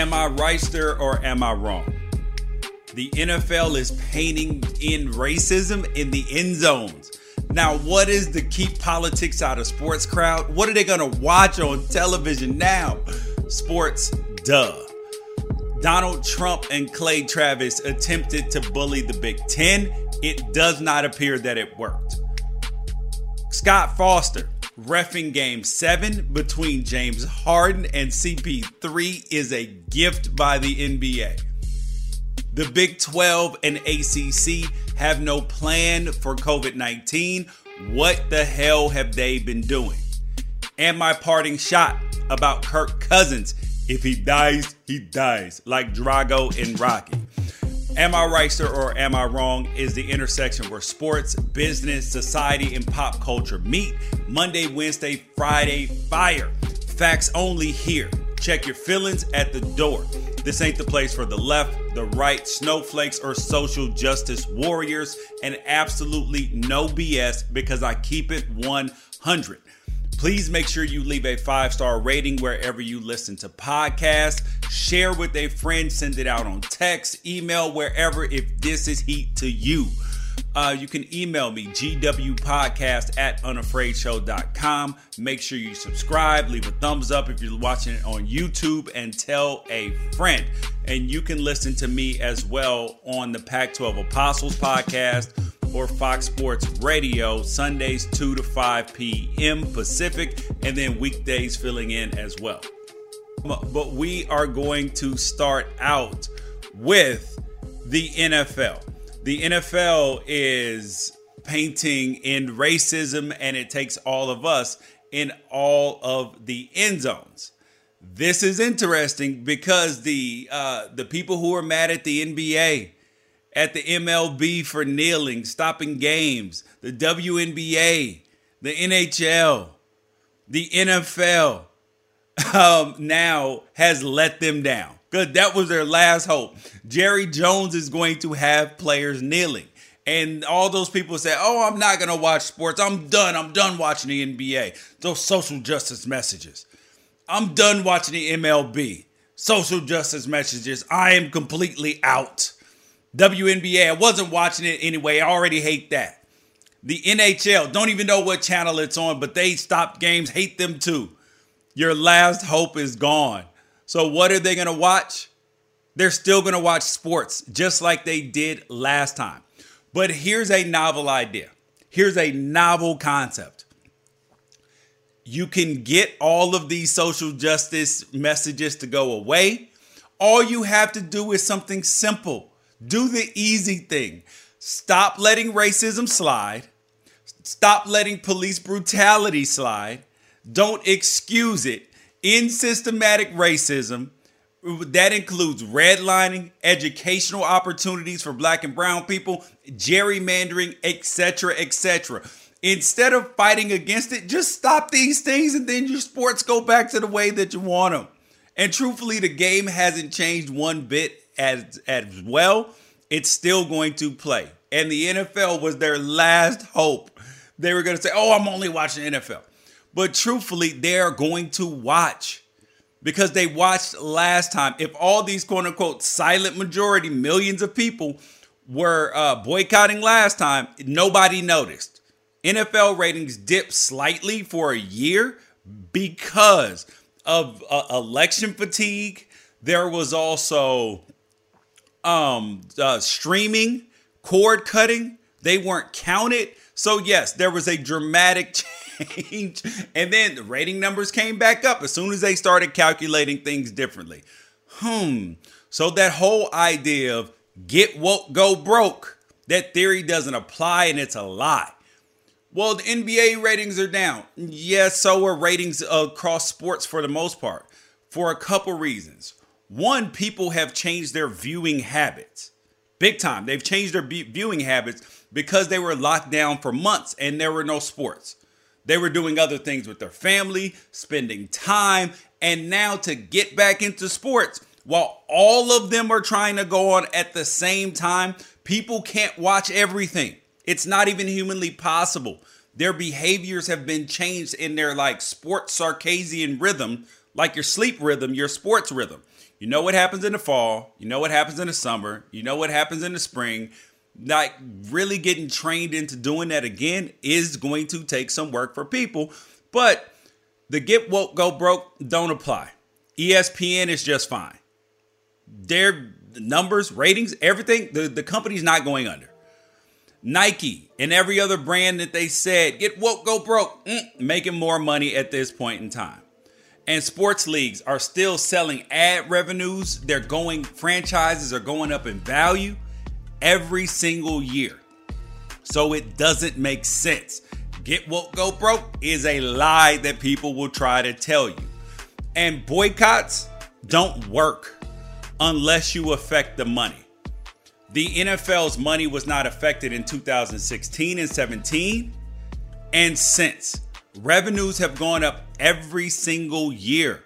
Am I right, sir, or am I wrong? The NFL is painting in racism in the end zones. Now, what is the keep politics out of sports crowd? What are they going to watch on television now? Sports, duh. Donald Trump and Clay Travis attempted to bully the Big Ten. It does not appear that it worked. Scott Foster, refing game seven between James Harden and CP3 is a gift by the NBA. The Big 12 and ACC have no plan for COVID 19. What the hell have they been doing? And my parting shot about Kirk Cousins if he dies, he dies, like Drago and Rocky. Am I right, sir, or am I wrong? Is the intersection where sports, business, society, and pop culture meet. Monday, Wednesday, Friday, fire. Facts only here. Check your feelings at the door. This ain't the place for the left, the right, snowflakes, or social justice warriors, and absolutely no BS because I keep it 100. Please make sure you leave a five star rating wherever you listen to podcasts. Share with a friend, send it out on text, email, wherever if this is heat to you. Uh, you can email me, gwpodcast at unafraidshow.com. Make sure you subscribe, leave a thumbs up if you're watching it on YouTube, and tell a friend. And you can listen to me as well on the Pac 12 Apostles podcast or Fox Sports Radio, Sundays 2 to 5 p.m. Pacific, and then weekdays filling in as well. But we are going to start out with the NFL. The NFL is painting in racism, and it takes all of us in all of the end zones. This is interesting because the uh, the people who are mad at the NBA at the MLB for kneeling, stopping games, the WNBA, the NHL, the NFL um, now has let them down. Good, that was their last hope. Jerry Jones is going to have players kneeling. And all those people say, oh, I'm not going to watch sports. I'm done. I'm done watching the NBA. Those social justice messages. I'm done watching the MLB. Social justice messages. I am completely out. WNBA, I wasn't watching it anyway. I already hate that. The NHL, don't even know what channel it's on, but they stopped games. Hate them too. Your last hope is gone. So, what are they going to watch? They're still going to watch sports just like they did last time. But here's a novel idea. Here's a novel concept. You can get all of these social justice messages to go away. All you have to do is something simple do the easy thing. Stop letting racism slide. Stop letting police brutality slide. Don't excuse it. In systematic racism, that includes redlining, educational opportunities for black and brown people, gerrymandering, etc., etc. Instead of fighting against it, just stop these things and then your sports go back to the way that you want them. And truthfully, the game hasn't changed one bit as as well, it's still going to play. And the NFL was their last hope. They were going to say, "Oh, I'm only watching NFL." But truthfully, they're going to watch because they watched last time. If all these quote unquote silent majority, millions of people were uh, boycotting last time, nobody noticed. NFL ratings dipped slightly for a year because of uh, election fatigue. There was also um uh, streaming, cord cutting, they weren't counted. So yes, there was a dramatic change. and then the rating numbers came back up as soon as they started calculating things differently. Hmm. So that whole idea of get woke, go broke, that theory doesn't apply and it's a lie. Well, the NBA ratings are down. Yes, so are ratings across sports for the most part, for a couple reasons. One, people have changed their viewing habits big time. They've changed their viewing habits because they were locked down for months and there were no sports. They were doing other things with their family, spending time, and now to get back into sports while all of them are trying to go on at the same time, people can't watch everything. It's not even humanly possible. Their behaviors have been changed in their like sports circadian rhythm like your sleep rhythm, your sports rhythm. You know what happens in the fall, you know what happens in the summer, you know what happens in the spring. Like really getting trained into doing that again is going to take some work for people, but the get woke go broke don't apply. ESPN is just fine. Their numbers, ratings, everything, the, the company's not going under. Nike and every other brand that they said get woke, go broke, mm, making more money at this point in time. And sports leagues are still selling ad revenues. They're going, franchises are going up in value every single year. So it doesn't make sense. Get woke, go broke is a lie that people will try to tell you. And boycotts don't work unless you affect the money. The NFL's money was not affected in 2016 and 17, and since. Revenues have gone up every single year.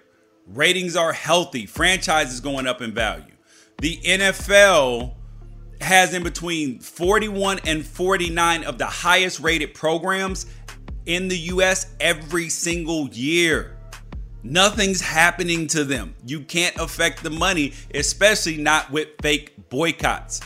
Ratings are healthy, franchises going up in value. The NFL has in between 41 and 49 of the highest rated programs in the US every single year. Nothing's happening to them. You can't affect the money, especially not with fake boycotts.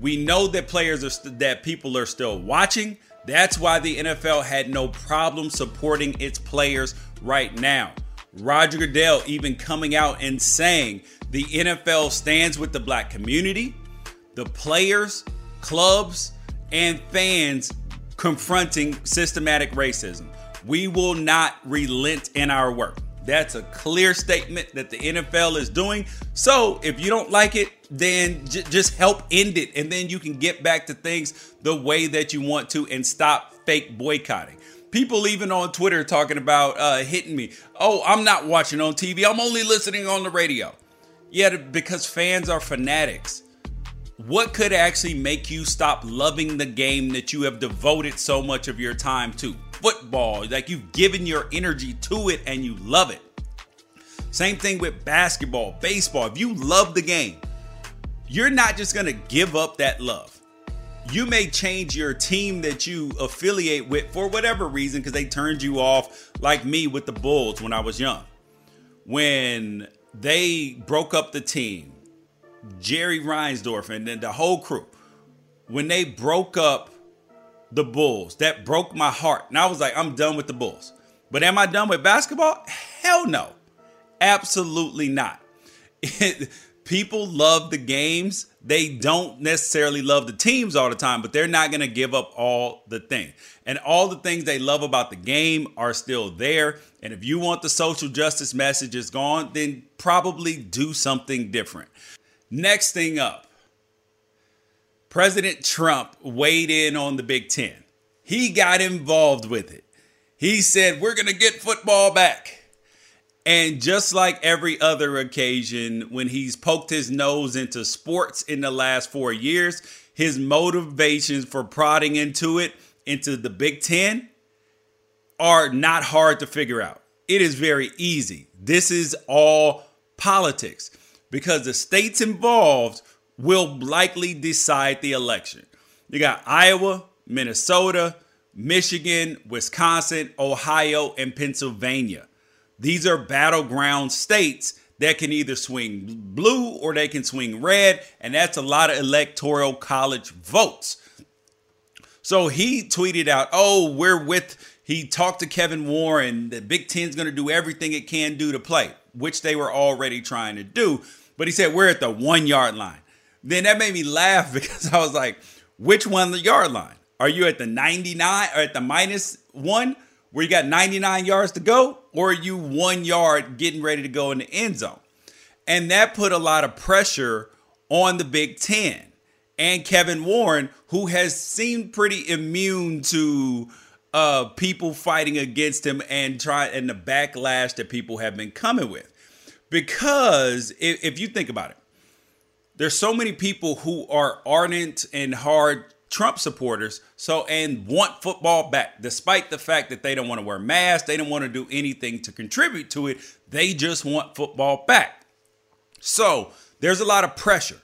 We know that players are st- that people are still watching. That's why the NFL had no problem supporting its players right now. Roger Goodell even coming out and saying the NFL stands with the black community, the players, clubs, and fans confronting systematic racism. We will not relent in our work. That's a clear statement that the NFL is doing. So if you don't like it, then j- just help end it. And then you can get back to things the way that you want to and stop fake boycotting. People even on Twitter talking about uh, hitting me. Oh, I'm not watching on TV. I'm only listening on the radio. Yeah, because fans are fanatics. What could actually make you stop loving the game that you have devoted so much of your time to? Football. Like you've given your energy to it and you love it. Same thing with basketball, baseball. If you love the game, you're not just going to give up that love. You may change your team that you affiliate with for whatever reason because they turned you off, like me with the Bulls when I was young. When they broke up the team, Jerry Reinsdorf and then the whole crew, when they broke up the Bulls. That broke my heart. And I was like, I'm done with the Bulls. But am I done with basketball? Hell no. Absolutely not. people love the games. They don't necessarily love the teams all the time, but they're not going to give up all the things. And all the things they love about the game are still there. And if you want the social justice message is gone, then probably do something different. Next thing up President Trump weighed in on the Big Ten. He got involved with it. He said, We're going to get football back. And just like every other occasion, when he's poked his nose into sports in the last four years, his motivations for prodding into it, into the Big Ten, are not hard to figure out. It is very easy. This is all politics because the states involved will likely decide the election. You got Iowa, Minnesota, Michigan, Wisconsin, Ohio, and Pennsylvania. These are battleground states that can either swing blue or they can swing red, and that's a lot of electoral college votes. So he tweeted out, Oh, we're with, he talked to Kevin Warren. The Big Ten's going to do everything it can do to play, which they were already trying to do. But he said, We're at the one yard line then that made me laugh because I was like, which one the yard line? Are you at the 99 or at the minus one where you got 99 yards to go? Or are you one yard getting ready to go in the end zone? And that put a lot of pressure on the Big Ten and Kevin Warren, who has seemed pretty immune to uh, people fighting against him and try and the backlash that people have been coming with. Because if, if you think about it, there's so many people who are ardent and hard Trump supporters, so and want football back, despite the fact that they don't want to wear masks, they don't want to do anything to contribute to it. They just want football back. So there's a lot of pressure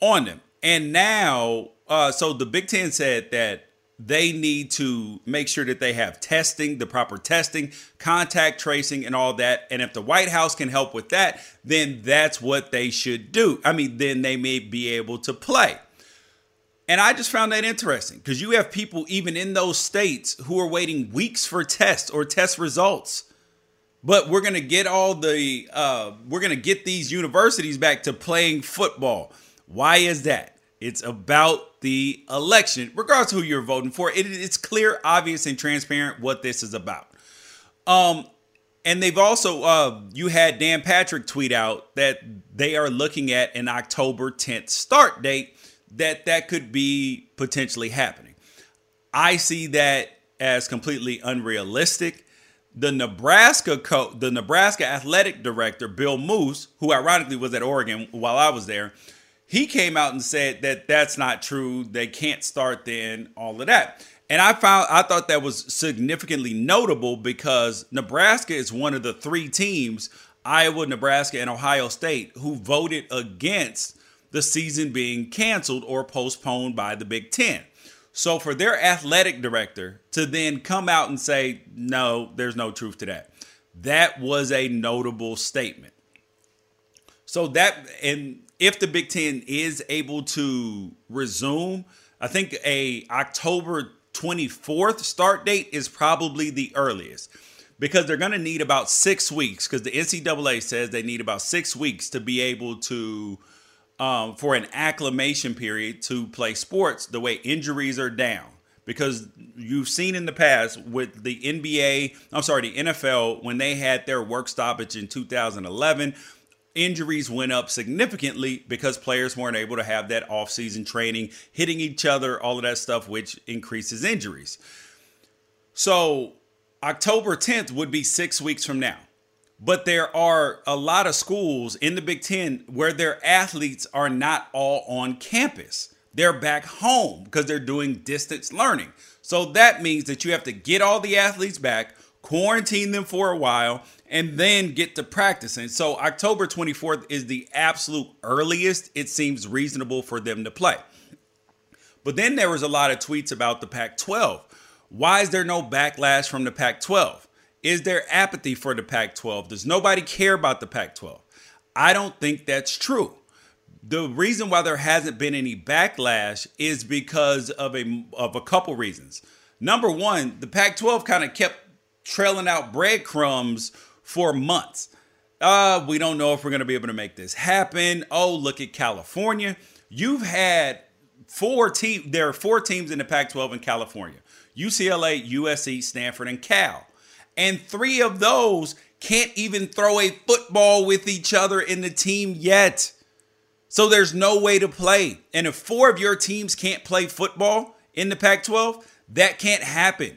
on them. And now, uh, so the Big Ten said that they need to make sure that they have testing, the proper testing, contact tracing, and all that. And if the White House can help with that, then that's what they should do. I mean, then they may be able to play. And I just found that interesting because you have people even in those states who are waiting weeks for tests or test results. But we're gonna get all the uh, we're gonna get these universities back to playing football. Why is that? It's about the election, regardless who you're voting for. It, it's clear, obvious, and transparent what this is about. Um, and they've also uh, you had Dan Patrick tweet out that they are looking at an October 10th start date. That that could be potentially happening. I see that as completely unrealistic. The Nebraska co- the Nebraska athletic director Bill Moos, who ironically was at Oregon while I was there, he came out and said that that's not true. They can't start then, all of that. And I found I thought that was significantly notable because Nebraska is one of the three teams, Iowa, Nebraska, and Ohio State, who voted against the season being canceled or postponed by the Big Ten. So for their athletic director to then come out and say, no, there's no truth to that, that was a notable statement. So that and if the Big Ten is able to resume, I think a October 24th start date is probably the earliest. Because they're going to need about six weeks because the NCAA says they need about six weeks to be able to um, for an acclimation period to play sports the way injuries are down. Because you've seen in the past with the NBA, I'm sorry, the NFL when they had their work stoppage in 2011, injuries went up significantly because players weren't able to have that off-season training, hitting each other, all of that stuff, which increases injuries. So October 10th would be six weeks from now. But there are a lot of schools in the Big Ten where their athletes are not all on campus. They're back home because they're doing distance learning. So that means that you have to get all the athletes back, quarantine them for a while, and then get to practicing. So October 24th is the absolute earliest it seems reasonable for them to play. But then there was a lot of tweets about the Pac 12. Why is there no backlash from the Pac 12? Is there apathy for the Pac 12? Does nobody care about the Pac 12? I don't think that's true. The reason why there hasn't been any backlash is because of a of a couple reasons. Number one, the Pac 12 kind of kept trailing out breadcrumbs for months. Uh, we don't know if we're going to be able to make this happen. Oh, look at California. You've had four teams. There are four teams in the Pac 12 in California UCLA, USC, Stanford, and Cal. And three of those can't even throw a football with each other in the team yet. So there's no way to play. And if four of your teams can't play football in the Pac 12, that can't happen.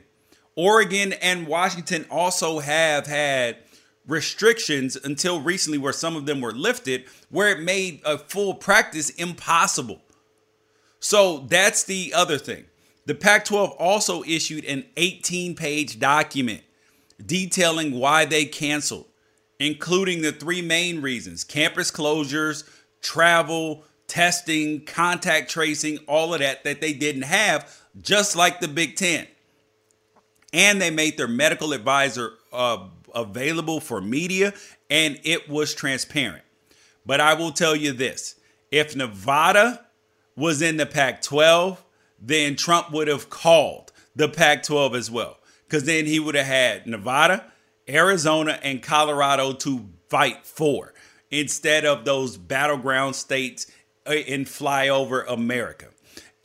Oregon and Washington also have had restrictions until recently, where some of them were lifted, where it made a full practice impossible. So that's the other thing. The Pac 12 also issued an 18 page document detailing why they canceled, including the three main reasons campus closures, travel, testing, contact tracing, all of that that they didn't have, just like the Big Ten. And they made their medical advisor uh, available for media and it was transparent. But I will tell you this if Nevada was in the Pac 12, then Trump would have called the Pac 12 as well. Because then he would have had Nevada, Arizona, and Colorado to fight for instead of those battleground states uh, in flyover America.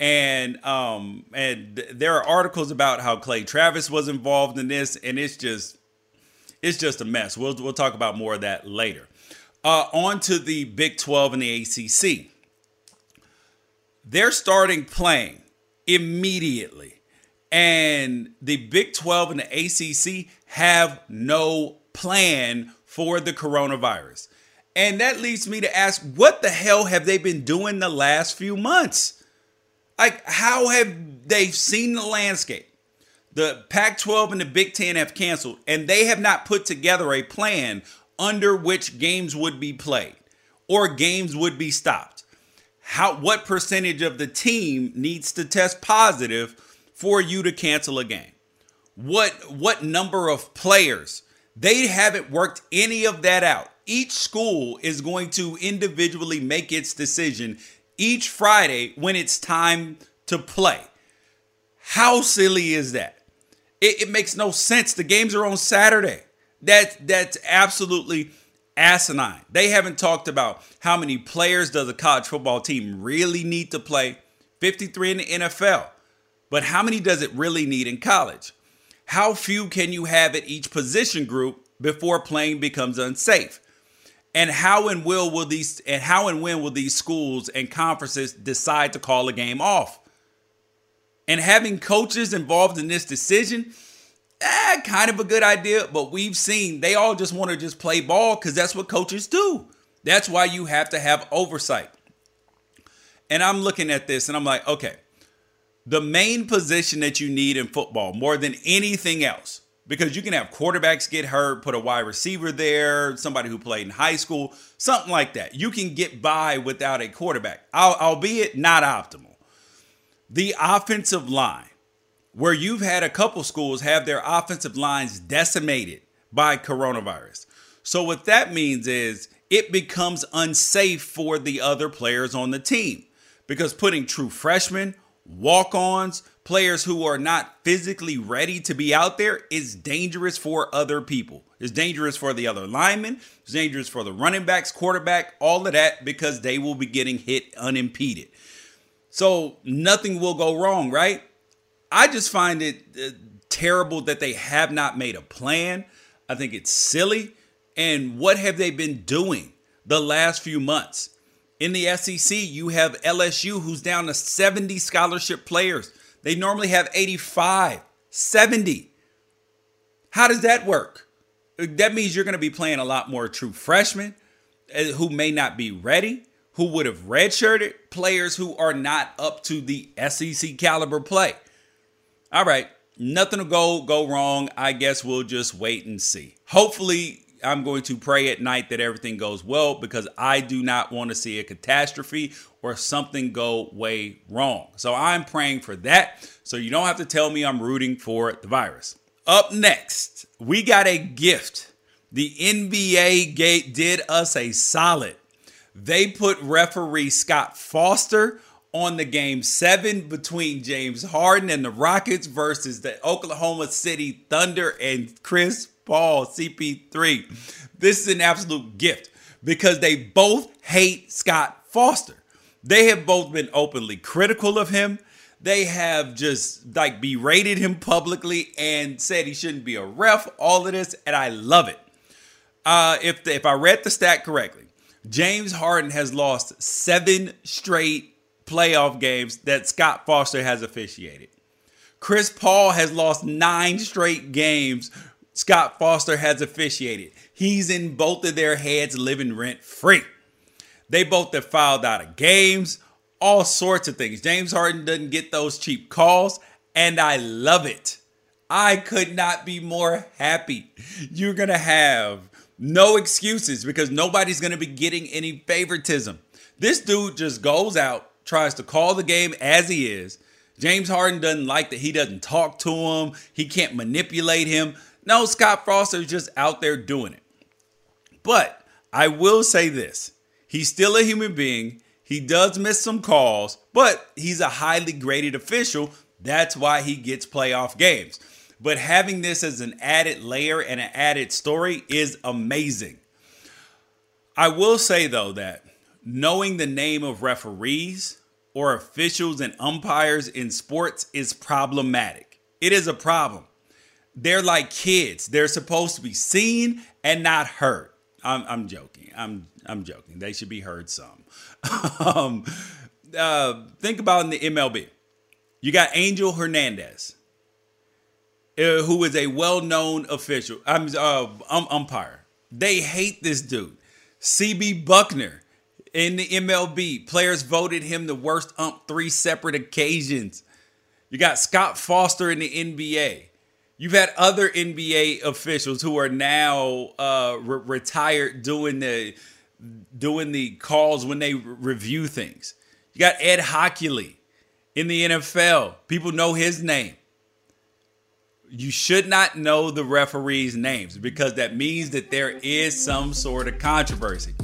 And um and there are articles about how Clay Travis was involved in this, and it's just it's just a mess. We'll, we'll talk about more of that later. Uh, on to the Big 12 and the ACC. They're starting playing immediately. And the Big 12 and the ACC have no plan for the coronavirus. And that leads me to ask what the hell have they been doing the last few months? Like, how have they seen the landscape? The Pac 12 and the Big Ten have canceled, and they have not put together a plan under which games would be played or games would be stopped. How what percentage of the team needs to test positive for you to cancel a game? What what number of players? They haven't worked any of that out. Each school is going to individually make its decision each Friday when it's time to play. How silly is that? It, it makes no sense. The games are on Saturday. That that's absolutely asinine. They haven't talked about how many players does a college football team really need to play. 53 in the NFL. But how many does it really need in college? How few can you have at each position group before playing becomes unsafe? And how and will will these and how and when will these schools and conferences decide to call a game off? And having coaches involved in this decision, eh, kind of a good idea, but we've seen they all just want to just play ball because that's what coaches do. That's why you have to have oversight. And I'm looking at this and I'm like, okay, the main position that you need in football more than anything else, because you can have quarterbacks get hurt, put a wide receiver there, somebody who played in high school, something like that. You can get by without a quarterback, albeit not optimal the offensive line, where you've had a couple schools have their offensive lines decimated by coronavirus. So, what that means is it becomes unsafe for the other players on the team because putting true freshmen, walk ons, players who are not physically ready to be out there is dangerous for other people. It's dangerous for the other linemen, it's dangerous for the running backs, quarterback, all of that because they will be getting hit unimpeded. So nothing will go wrong, right? I just find it uh, terrible that they have not made a plan. I think it's silly. And what have they been doing the last few months? In the SEC, you have LSU who's down to 70 scholarship players. They normally have 85, 70. How does that work? That means you're going to be playing a lot more true freshmen uh, who may not be ready who would have redshirted players who are not up to the SEC caliber play. All right, nothing will go go wrong. I guess we'll just wait and see. Hopefully, I'm going to pray at night that everything goes well because I do not want to see a catastrophe or something go way wrong. So I'm praying for that. So you don't have to tell me I'm rooting for the virus. Up next, we got a gift. The NBA gate did us a solid. They put referee Scott Foster on the game seven between James Harden and the Rockets versus the Oklahoma City Thunder and Chris Paul, CP3. This is an absolute gift because they both hate Scott Foster. They have both been openly critical of him. They have just like berated him publicly and said he shouldn't be a ref, all of this, and I love it. Uh, if the, if I read the stat correctly, James Harden has lost seven straight playoff games that Scott Foster has officiated. Chris Paul has lost nine straight games Scott Foster has officiated. He's in both of their heads living rent free. They both have filed out of games, all sorts of things. James Harden doesn't get those cheap calls, and I love it. I could not be more happy. You're going to have no excuses because nobody's going to be getting any favoritism. This dude just goes out, tries to call the game as he is. James Harden doesn't like that he doesn't talk to him, he can't manipulate him. No, Scott Foster is just out there doing it. But I will say this he's still a human being. He does miss some calls, but he's a highly graded official. That's why he gets playoff games. But having this as an added layer and an added story is amazing. I will say, though, that knowing the name of referees or officials and umpires in sports is problematic. It is a problem. They're like kids, they're supposed to be seen and not heard. I'm, I'm joking. I'm, I'm joking. They should be heard some. um, uh, think about in the MLB. You got Angel Hernandez uh, who is a well-known official. I'm uh, um, umpire. They hate this dude. CB Bucknor in the MLB, players voted him the worst ump three separate occasions. You got Scott Foster in the NBA. You've had other NBA officials who are now uh, re- retired doing the doing the calls when they re- review things. You got Ed Hochuli in the NFL. People know his name. You should not know the referees' names because that means that there is some sort of controversy.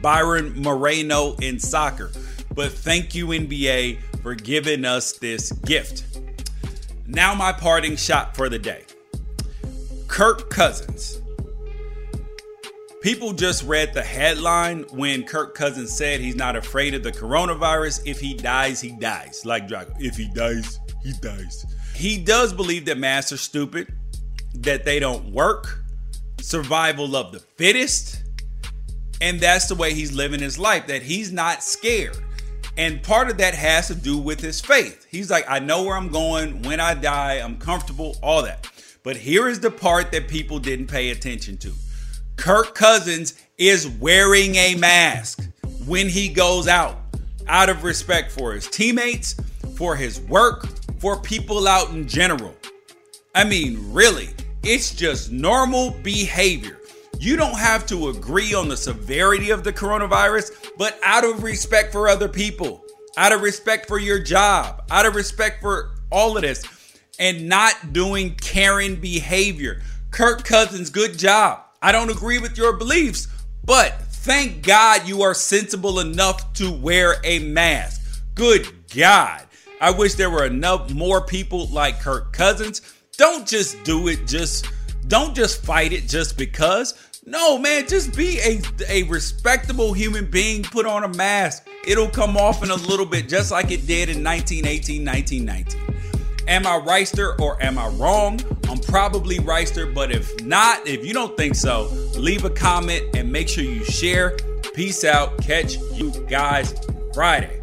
Byron Moreno in soccer. But thank you, NBA, for giving us this gift. Now, my parting shot for the day Kirk Cousins. People just read the headline when Kirk Cousins said he's not afraid of the coronavirus. If he dies, he dies. Like Drago. If he dies, he dies. He does believe that masks are stupid, that they don't work, survival of the fittest. And that's the way he's living his life, that he's not scared. And part of that has to do with his faith. He's like, I know where I'm going. When I die, I'm comfortable, all that. But here is the part that people didn't pay attention to Kirk Cousins is wearing a mask when he goes out, out of respect for his teammates, for his work, for people out in general. I mean, really, it's just normal behavior. You don't have to agree on the severity of the coronavirus, but out of respect for other people, out of respect for your job, out of respect for all of this, and not doing caring behavior. Kirk Cousins, good job. I don't agree with your beliefs, but thank God you are sensible enough to wear a mask. Good God. I wish there were enough more people like Kirk Cousins. Don't just do it just don't just fight it just because. No, man, just be a, a respectable human being. Put on a mask. It'll come off in a little bit, just like it did in 1918, 1919. Am I Reister or am I wrong? I'm probably Reister, but if not, if you don't think so, leave a comment and make sure you share. Peace out. Catch you guys Friday.